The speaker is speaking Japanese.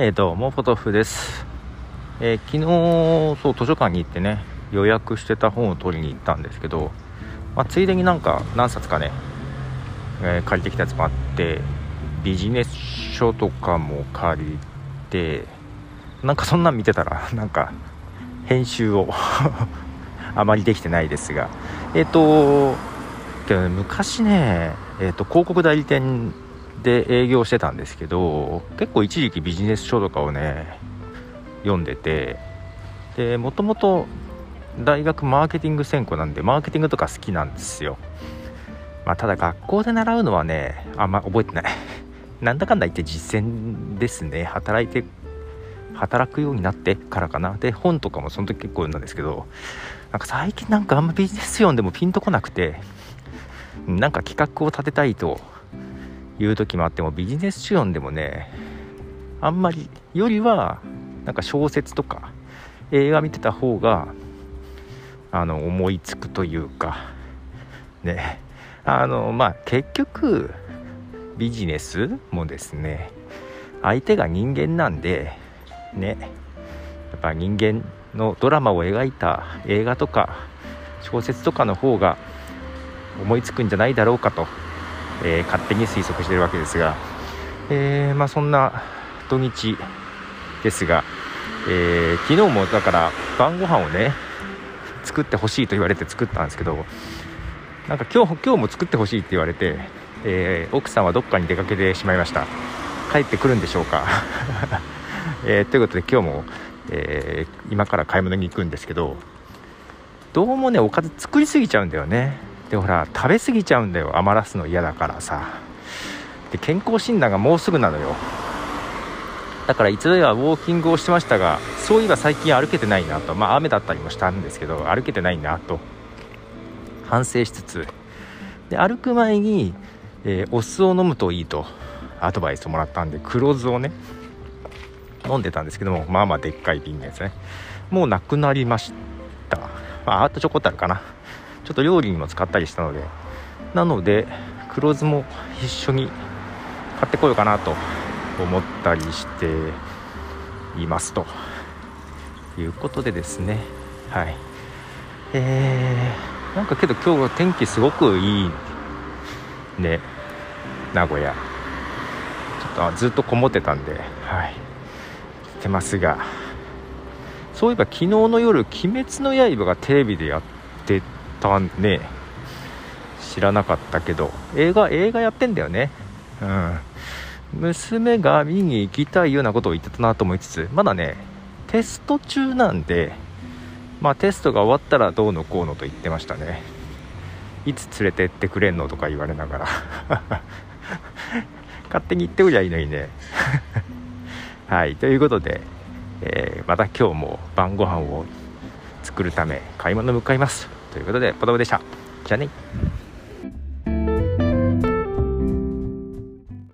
えー、どうもポトフです、えー、昨日そう図書館に行ってね予約してた本を取りに行ったんですけど、まあ、ついでになんか何冊かね、えー、借りてきたやつもあってビジネス書とかも借りてなんかそんなん見てたら なんか編集を あまりできてないですが。えっ、と昔ね、えーと広告代理店で営業してたんですけど結構一時期ビジネス書とかをね読んでてでもともと大学マーケティング専攻なんでマーケティングとか好きなんですよ、まあ、ただ学校で習うのはねあんま覚えてない。なんだかんだ言って実践ですね。働いて働くようになってからかな。で本とかもその時結構読んだんですけどなんか最近なんかあんまビジネス読んでもピンとこなくてなんか企画を立てたいという時もあってもビジネス書読んでもねあんまりよりはなんか小説とか映画見てた方があの思いつくというかね。あのまあ結局ビジネスもですね相手が人間なんでね。やっぱ人間のドラマを描いた映画とか小説とかの方が思いつくんじゃないだろうかと。えー、勝手に推測してるわけですが、えー、まあ、そんな土日ですが、えー、昨日もだから晩ご飯をね作ってほしいと言われて作ったんですけどなんか今日今日も作ってほしいって言われて、え奥さんはどっかに出かけてしまいました。帰ってくるんでしょうか、えということで今日も、え今から買い物に行くんですけどどうもねおかず作りすぎちゃうんだよね。でほら食べ過ぎちゃうんだよ。余らすの嫌だからさ。で健康診断がもうすぐなのよ。だからいつではウォーキングをしてましたがそういえば最近歩けてないなと。まあ雨だったりもしたんですけど歩けてないなと。反省しつつ。で歩く前に、えー、お酢を飲むといいと。アドバイスをもらったんで黒酢をね。飲んでたんですけどもまあまあでっかい瓶のやつね。もうなくなりました。まああとちょこっとあるかな。ちょっと料理にも使ったりしたのでなので黒酢も一緒に買ってこようかなと思ったりしていますということでですね。はい。えー、なんかけど今日は天気すごくいいね。名古屋。ちょっとずっとこもってたんではい。来てますが。そういえば昨日の夜「鬼滅の刃」がテレビでやってたね知らなかったけど映画映画やってんだよね。うん。娘が見に行きたいようなことを言ってたなと思いつつまだねテスト中なんでまあテストが終わったらどうのこうのと言ってましたね。いつ連れてってくれんのとか言われながら。勝手に行ってくりゃいいのにね。はいということで、えー、また今日も晩ご飯を作るため買い物向かいます。ということで、ポトムでした。じゃあね。